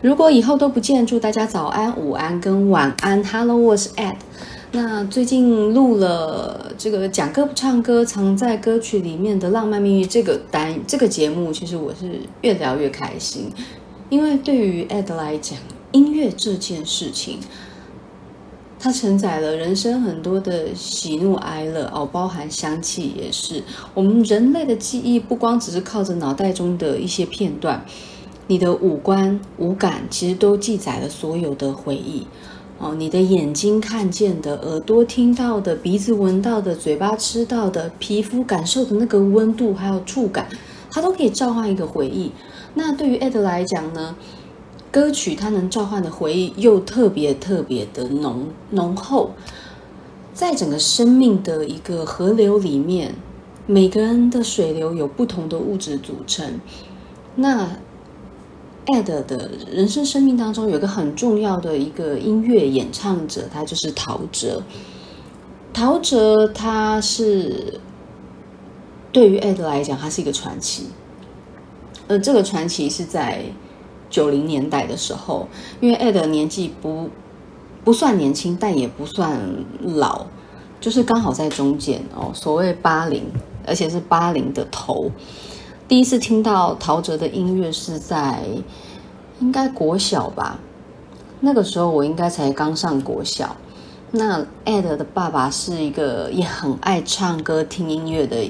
如果以后都不见，祝大家早安、午安跟晚安。Hello，我是 Ed。那最近录了这个讲歌不唱歌，藏在歌曲里面的浪漫蜜语这个单这个节目，其实我是越聊越开心，因为对于 Ed 来讲，音乐这件事情，它承载了人生很多的喜怒哀乐哦，包含香气也是。我们人类的记忆不光只是靠着脑袋中的一些片段。你的五官、五感其实都记载了所有的回忆哦。你的眼睛看见的、耳朵听到的、鼻子闻到的、嘴巴吃到的、皮肤感受的那个温度还有触感，它都可以召唤一个回忆。那对于 Ed 来讲呢，歌曲它能召唤的回忆又特别特别的浓浓厚，在整个生命的一个河流里面，每个人的水流有不同的物质组成，那。Ed 的人生生命当中有个很重要的一个音乐演唱者，他就是陶喆。陶喆他是对于 Ed 来讲，他是一个传奇。而这个传奇是在九零年代的时候，因为 Ed 年纪不不算年轻，但也不算老，就是刚好在中间哦。所谓八零，而且是八零的头。第一次听到陶喆的音乐是在应该国小吧，那个时候我应该才刚上国小。那 Ed 的爸爸是一个也很爱唱歌、听音乐的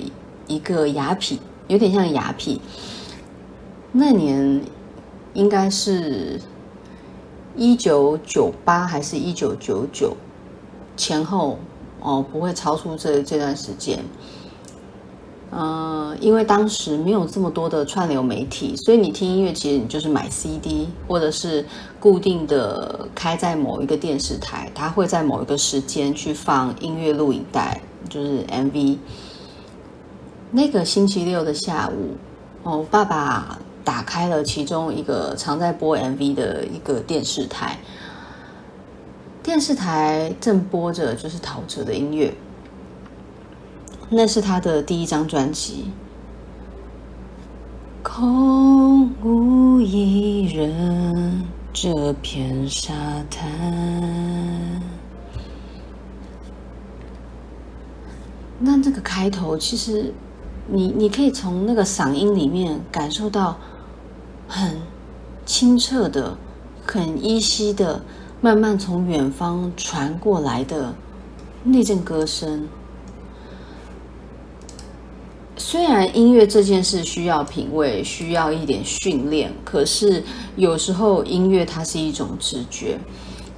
一个雅痞，有点像雅痞。那年应该是一九九八还是一九九九前后哦，不会超出这这段时间。嗯，因为当时没有这么多的串流媒体，所以你听音乐其实你就是买 CD，或者是固定的开在某一个电视台，它会在某一个时间去放音乐录影带，就是 MV。那个星期六的下午，哦，爸爸打开了其中一个常在播 MV 的一个电视台，电视台正播着就是陶喆的音乐。那是他的第一张专辑，空无一人这片沙滩。那这个开头，其实你你可以从那个嗓音里面感受到很清澈的、很依稀的，慢慢从远方传过来的那阵歌声。虽然音乐这件事需要品味，需要一点训练，可是有时候音乐它是一种直觉。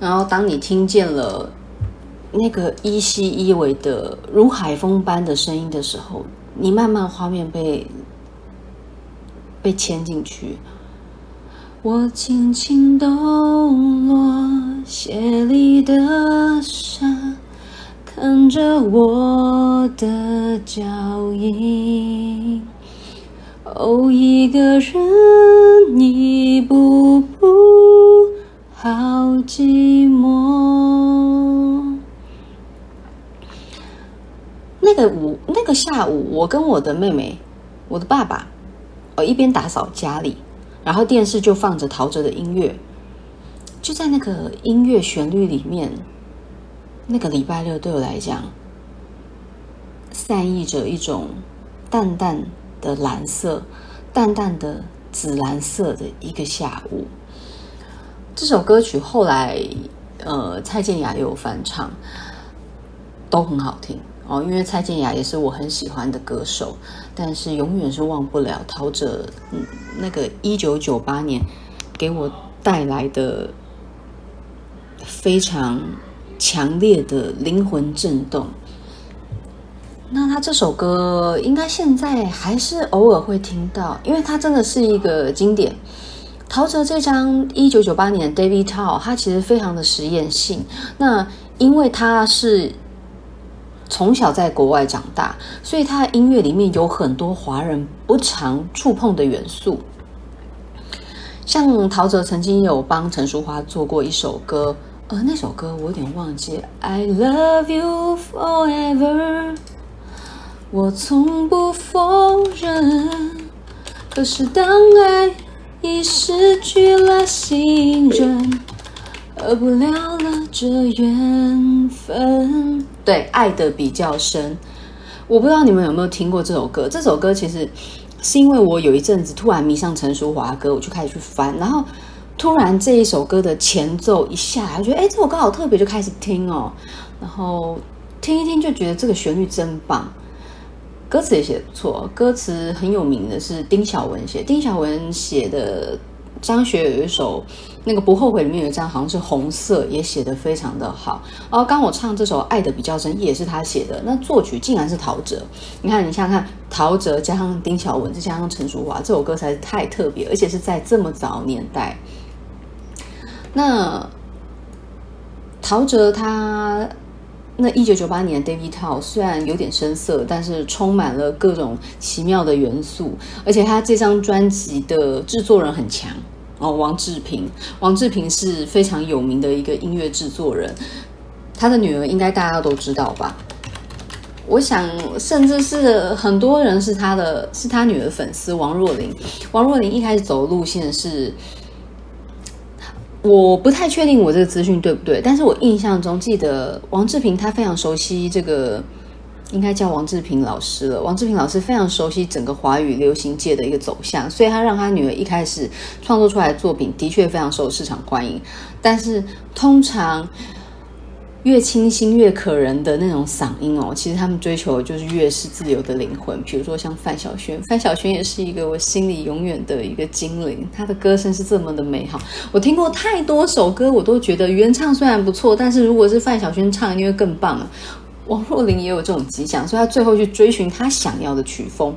然后当你听见了那个依稀依微的如海风般的声音的时候，你慢慢画面被被牵进去。我轻轻抖落鞋里的沙。看着我的脚印，哦，一个人一步步，好寂寞。那个午，那个下午，我跟我的妹妹，我的爸爸，我一边打扫家里，然后电视就放着陶喆的音乐，就在那个音乐旋律里面。那个礼拜六对我来讲，散溢着一种淡淡的蓝色、淡淡的紫蓝色的一个下午。这首歌曲后来，呃，蔡健雅也有翻唱，都很好听哦。因为蔡健雅也是我很喜欢的歌手，但是永远是忘不了陶喆，嗯，那个一九九八年给我带来的非常。强烈的灵魂震动。那他这首歌应该现在还是偶尔会听到，因为他真的是一个经典。陶喆这张一九九八年的《David Tao》，他其实非常的实验性。那因为他是从小在国外长大，所以他的音乐里面有很多华人不常触碰的元素。像陶喆曾经有帮陈淑桦做过一首歌。呃，那首歌我有点忘记。I love you forever，我从不否认。可是当爱已失去了信任，合不了了这缘分。对，爱的比较深。我不知道你们有没有听过这首歌？这首歌其实是因为我有一阵子突然迷上陈淑樺歌，我就开始去翻，然后突然这一首歌的前奏一下，我觉得哎，这首歌好特别，就开始听哦，然后听一听就觉得这个旋律真棒，歌词也写得不错，歌词很有名的是丁晓文写，丁晓文写的。张学友一首那个不后悔，里面有一张好像是红色，也写得非常的好。然后刚我唱这首《爱的比较深》，也是他写的。那作曲竟然是陶喆。你看，你想想看，陶喆加上丁晓文，再加上陈淑樺，这首歌才是太特别，而且是在这么早年代。那陶喆他那一九九八年《David Tao》虽然有点生涩，但是充满了各种奇妙的元素，而且他这张专辑的制作人很强。哦，王志平，王志平是非常有名的一个音乐制作人，他的女儿应该大家都知道吧？我想，甚至是很多人是他的，是他女儿粉丝。王若琳，王若琳一开始走路线是，我不太确定我这个资讯对不对，但是我印象中记得王志平他非常熟悉这个。应该叫王志平老师了。王志平老师非常熟悉整个华语流行界的一个走向，所以他让他女儿一开始创作出来的作品的确非常受市场欢迎。但是通常越清新越可人的那种嗓音哦，其实他们追求的就是越是自由的灵魂。比如说像范晓萱，范晓萱也是一个我心里永远的一个精灵，她的歌声是这么的美好。我听过太多首歌，我都觉得原唱虽然不错，但是如果是范晓萱唱，因为更棒。王若琳也有这种迹象，所以她最后去追寻她想要的曲风。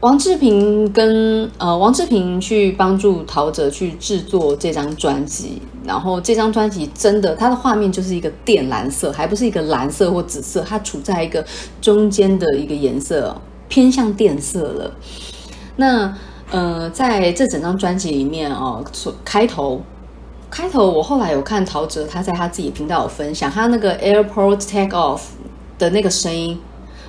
王志平跟呃王志平去帮助陶喆去制作这张专辑，然后这张专辑真的，它的画面就是一个靛蓝色，还不是一个蓝色或紫色，它处在一个中间的一个颜色，偏向靛色了。那呃，在这整张专辑里面哦，开头。开头我后来有看陶喆，他在他自己频道有分享他那个 airport take off 的那个声音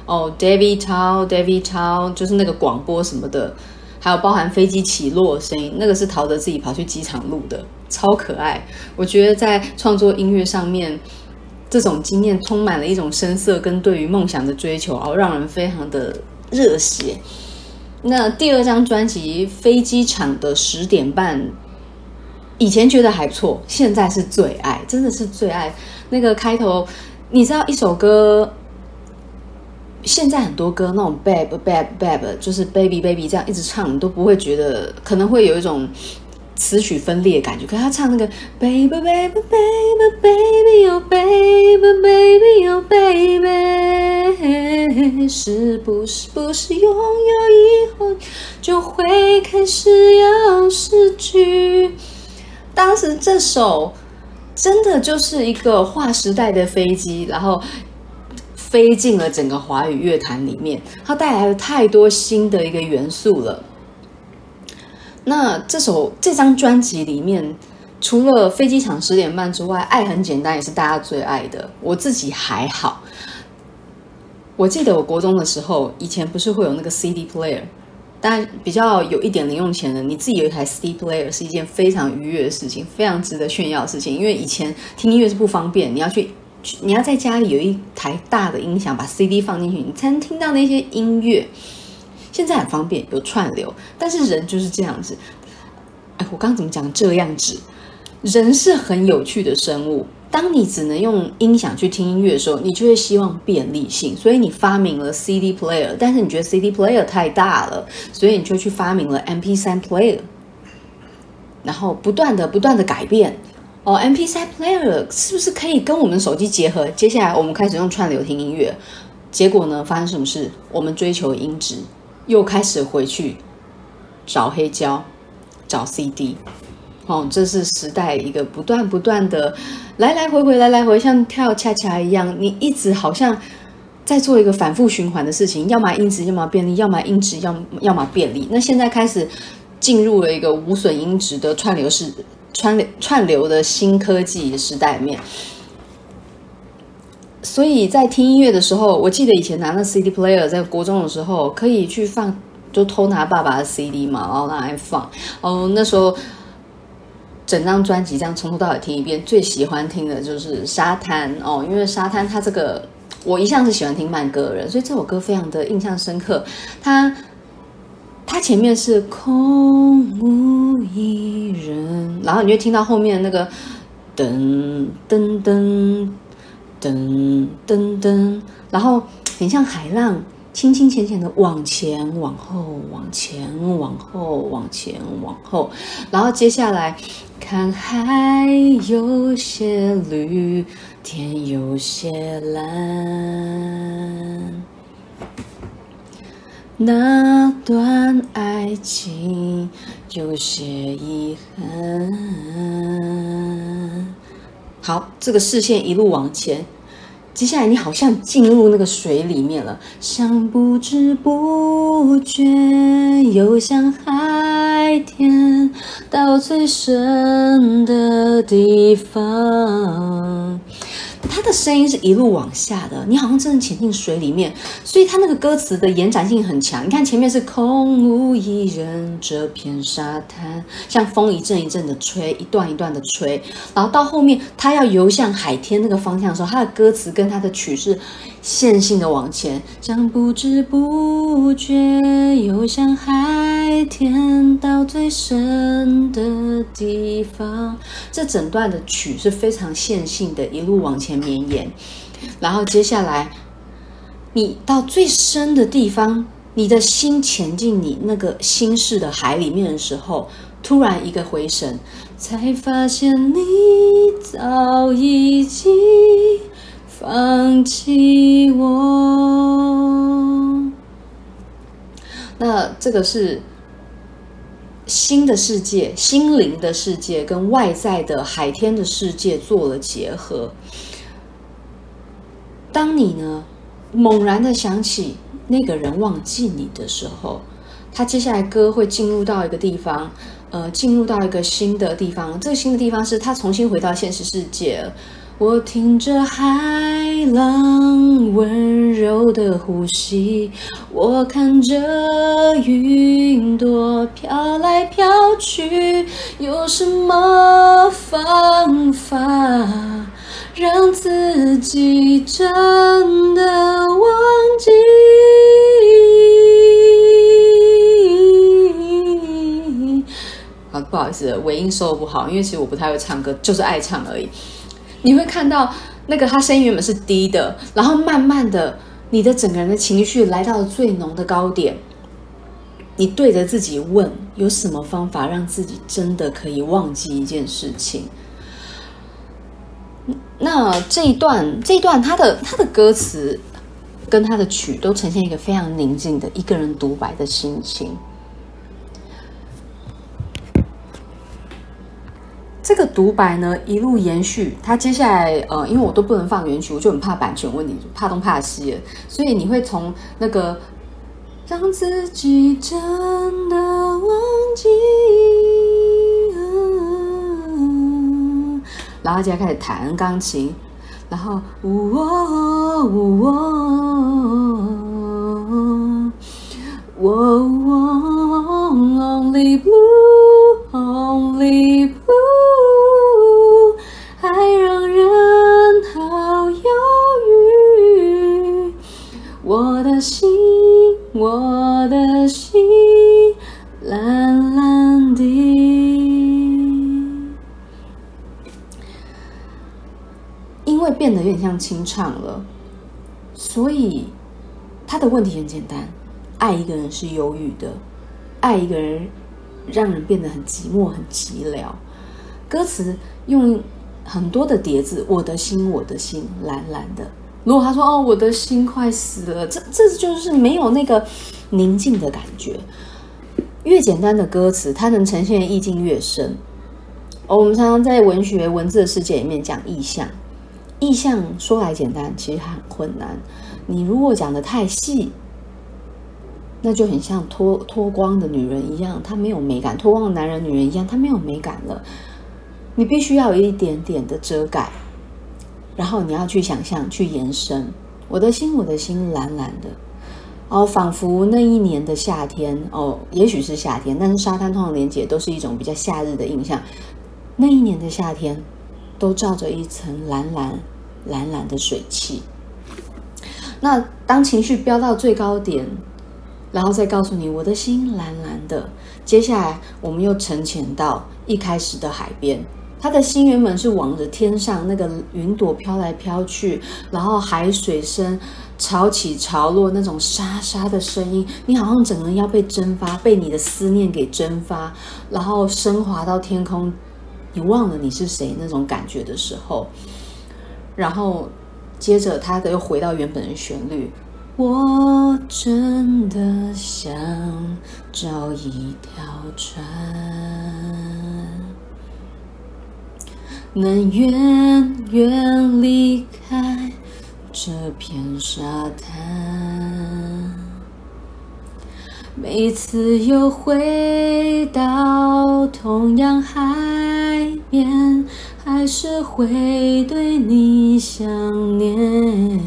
哦，David Tao，David Tao 就是那个广播什么的，还有包含飞机起落的声音，那个是陶喆自己跑去机场录的，超可爱。我觉得在创作音乐上面，这种经验充满了一种深色跟对于梦想的追求，然后让人非常的热血。那第二张专辑《飞机场的十点半》。以前觉得还不错，现在是最爱，真的是最爱。那个开头，你知道一首歌，现在很多歌那种 babe babe babe，就是 baby baby 这样一直唱，你都不会觉得，可能会有一种词曲分裂感觉。可是他唱那个 baby baby baby baby oh baby baby oh baby，是不是不是拥有以后就会开始要失去？当时这首真的就是一个划时代的飞机，然后飞进了整个华语乐坛里面，它带来了太多新的一个元素了。那这首这张专辑里面，除了飞机场十点半之外，爱很简单也是大家最爱的。我自己还好，我记得我国中的时候，以前不是会有那个 CD player。但比较有一点零用钱的，你自己有一台 CD player 是一件非常愉悦的事情，非常值得炫耀的事情。因为以前听音乐是不方便，你要去，你要在家里有一台大的音响把 CD 放进去，你才能听到那些音乐。现在很方便，有串流，但是人就是这样子。哎，我刚怎么讲这样子？人是很有趣的生物。当你只能用音响去听音乐的时候，你就会希望便利性，所以你发明了 CD player。但是你觉得 CD player 太大了，所以你就去发明了 MP3 player。然后不断的、不断的改变。哦，MP3 player 是不是可以跟我们手机结合？接下来我们开始用串流听音乐。结果呢，发生什么事？我们追求音质，又开始回去找黑胶、找 CD。哦，这是时代一个不断不断的来来回回，来来回像跳恰恰一样，你一直好像在做一个反复循环的事情，要么音质，要么便利，要么音质，要要么便利。那现在开始进入了一个无损音质的串流式串流串流的新科技时代面，所以在听音乐的时候，我记得以前拿那 CD player 在国中的时候，可以去放。就偷拿爸爸的 CD 嘛，然后拿来放。哦，那时候整张专辑这样从头到尾听一遍，最喜欢听的就是《沙滩》哦，因为《沙滩》它这个我一向是喜欢听慢歌的人，所以这首歌非常的印象深刻。它它前面是空无一人，然后你就听到后面那个噔噔噔噔噔噔，然后很像海浪。轻轻浅浅的往前往后往前往后往前往后，然后接下来看海有些绿，天有些蓝，那段爱情有些遗憾。好，这个视线一路往前。接下来，你好像进入那个水里面了，像不知不觉，又像海天到最深的地方。他的声音是一路往下的，你好像真的潜进水里面，所以他那个歌词的延展性很强。你看前面是空无一人这片沙滩，像风一阵一阵的吹，一段一段的吹，然后到后面他要游向海天那个方向的时候，他的歌词跟他的曲式线性的往前，像不知不觉游向海天到最深的地方。这整段的曲是非常线性的，一路往前。绵延，然后接下来，你到最深的地方，你的心潜进你那个心事的海里面的时候，突然一个回神，才发现你早已经放弃我。那这个是心的世界、心灵的世界跟外在的海天的世界做了结合。当你呢，猛然的想起那个人忘记你的时候，他接下来歌会进入到一个地方，呃，进入到一个新的地方。这个新的地方是他重新回到现实世界。我听着海浪温柔的呼吸，我看着云朵飘来飘去，有什么方法？让自己真的忘记。好，不好意思，尾音收不好，因为其实我不太会唱歌，就是爱唱而已。你会看到那个他声音原本是低的，然后慢慢的，你的整个人的情绪来到了最浓的高点。你对着自己问：有什么方法让自己真的可以忘记一件事情？那这一段，这一段，他的他的歌词跟他的曲都呈现一个非常宁静的一个人独白的心情。这个独白呢，一路延续。他接下来，呃，因为我都不能放原曲，我就很怕版权问题，怕东怕西的，所以你会从那个让自己真的忘记。然后接下来开始弹钢琴，然后呜哦呜哦，呜哦，Only blue，Only blue，我的心，我的心，蓝蓝的。因为变得有点像清唱了，所以他的问题很简单：爱一个人是忧郁的，爱一个人让人变得很寂寞、很寂寥。歌词用很多的叠字，我的心，我的心，蓝蓝的。如果他说：“哦，我的心快死了”，这这就是没有那个宁静的感觉。越简单的歌词，它能呈现的意境越深。我们常常在文学文字的世界里面讲意象。意象说来简单，其实很困难。你如果讲的太细，那就很像脱脱光的女人一样，她没有美感；脱光的男人、女人一样，她没有美感了。你必须要有一点点的遮盖，然后你要去想象、去延伸。我的心，我的心，蓝蓝的。哦，仿佛那一年的夏天哦，也许是夏天，但是沙滩通常连接都是一种比较夏日的印象。那一年的夏天，都罩着一层蓝蓝蓝蓝的水汽。那当情绪飙到最高点，然后再告诉你我的心蓝蓝的。接下来我们又沉潜到一开始的海边，他的心原本是往着天上，那个云朵飘来飘去，然后海水声。潮起潮落那种沙沙的声音，你好像整个人要被蒸发，被你的思念给蒸发，然后升华到天空，你忘了你是谁那种感觉的时候，然后接着他的又回到原本的旋律。我真的想找一条船，能远远离开。这片沙滩，每次又回到同样海边，还是会对你想念，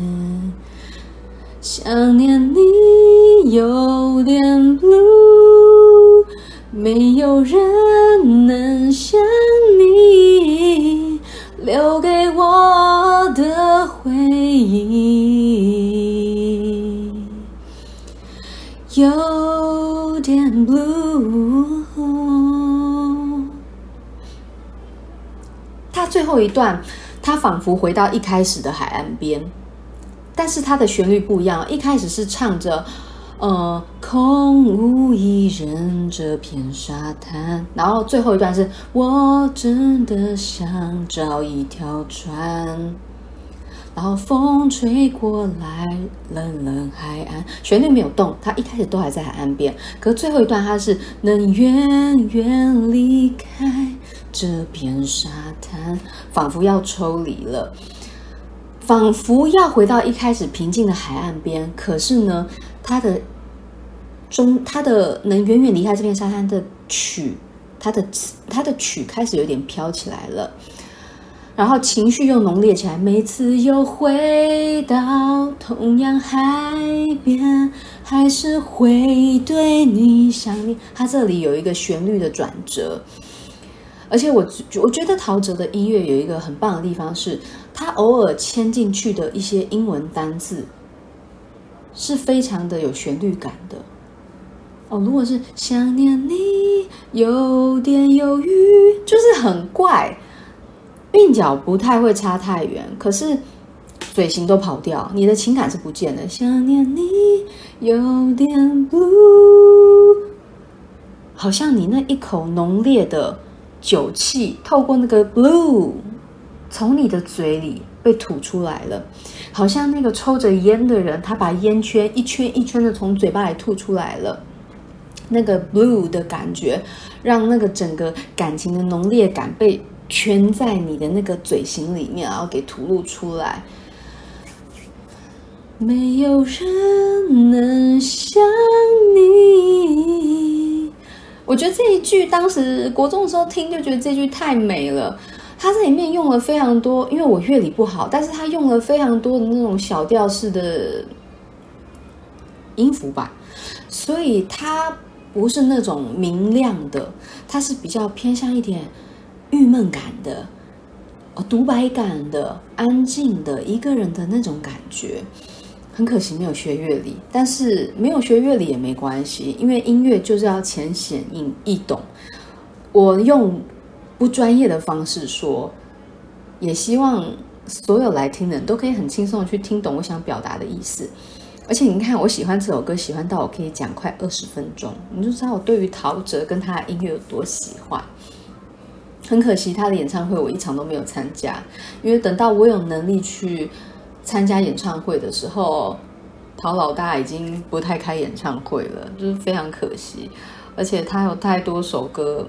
想念你有点累没有人能像你留给我的回忆有点 blue。他最后一段，他仿佛回到一开始的海岸边，但是他的旋律不一样。一开始是唱着。呃，空无一人这片沙滩，然后最后一段是我真的想找一条船，然后风吹过来，冷冷海岸，旋律没有动，它一开始都还在海岸边，可最后一段它是能远远离开这片沙滩，仿佛要抽离了，仿佛要回到一开始平静的海岸边，可是呢？它的中，他的能远远离开这片沙滩的曲，他的他的曲开始有点飘起来了，然后情绪又浓烈起来。每次又回到同样海边，还是会对你想念。他这里有一个旋律的转折，而且我我觉得陶喆的音乐有一个很棒的地方是，他偶尔嵌进去的一些英文单字。是非常的有旋律感的哦。如果是想念你，有点犹豫，就是很怪，鬓角不太会差太远，可是嘴型都跑掉，你的情感是不见的。想念你，有点 blue，好像你那一口浓烈的酒气透过那个 blue，从你的嘴里被吐出来了。好像那个抽着烟的人，他把烟圈一圈一圈的从嘴巴里吐出来了，那个 blue 的感觉，让那个整个感情的浓烈感被圈在你的那个嘴型里面，然后给吐露出来。没有人能像你。我觉得这一句当时国中的时候听就觉得这句太美了。它这里面用了非常多，因为我乐理不好，但是它用了非常多的那种小调式的音符吧，所以它不是那种明亮的，它是比较偏向一点郁闷感的，哦，独白感的，安静的一个人的那种感觉。很可惜没有学乐理，但是没有学乐理也没关系，因为音乐就是要浅显易易懂。我用。不专业的方式说，也希望所有来听的人都可以很轻松的去听懂我想表达的意思。而且你看，我喜欢这首歌，喜欢到我可以讲快二十分钟，你就知道我对于陶喆跟他的音乐有多喜欢。很可惜，他的演唱会我一场都没有参加，因为等到我有能力去参加演唱会的时候，陶老大已经不太开演唱会了，就是非常可惜。而且他有太多首歌。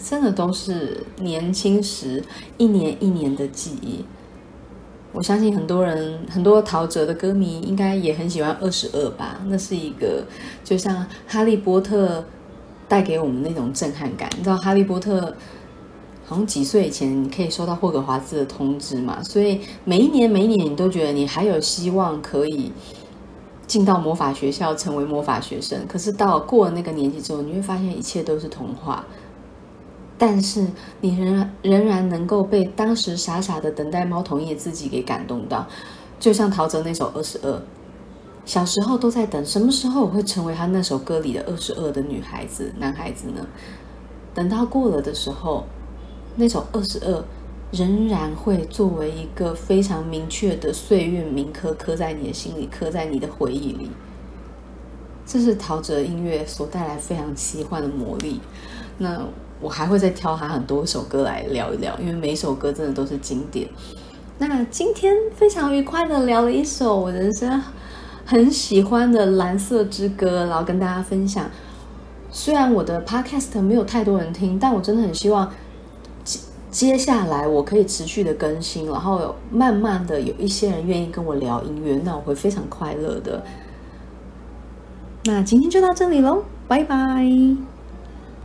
真的都是年轻时一年一年的记忆。我相信很多人，很多陶喆的歌迷应该也很喜欢《二十二》吧？那是一个就像《哈利波特》带给我们那种震撼感。你知道《哈利波特》好像几岁以前可以收到霍格华兹的通知嘛？所以每一年每一年你都觉得你还有希望可以进到魔法学校成为魔法学生。可是到过了那个年纪之后，你会发现一切都是童话。但是你仍然仍然能够被当时傻傻的等待猫同意的自己给感动到，就像陶喆那首《二十二》，小时候都在等什么时候我会成为他那首歌里的二十二的女孩子、男孩子呢？等到过了的时候，那首二十二仍然会作为一个非常明确的岁月铭刻，刻在你的心里，刻在你的回忆里。这是陶喆音乐所带来非常奇幻的魔力。那。我还会再挑他很多首歌来聊一聊，因为每首歌真的都是经典。那今天非常愉快的聊了一首我人生很喜欢的《蓝色之歌》，然后跟大家分享。虽然我的 podcast 没有太多人听，但我真的很希望接接下来我可以持续的更新，然后慢慢的有一些人愿意跟我聊音乐，那我会非常快乐的。那今天就到这里喽，拜拜。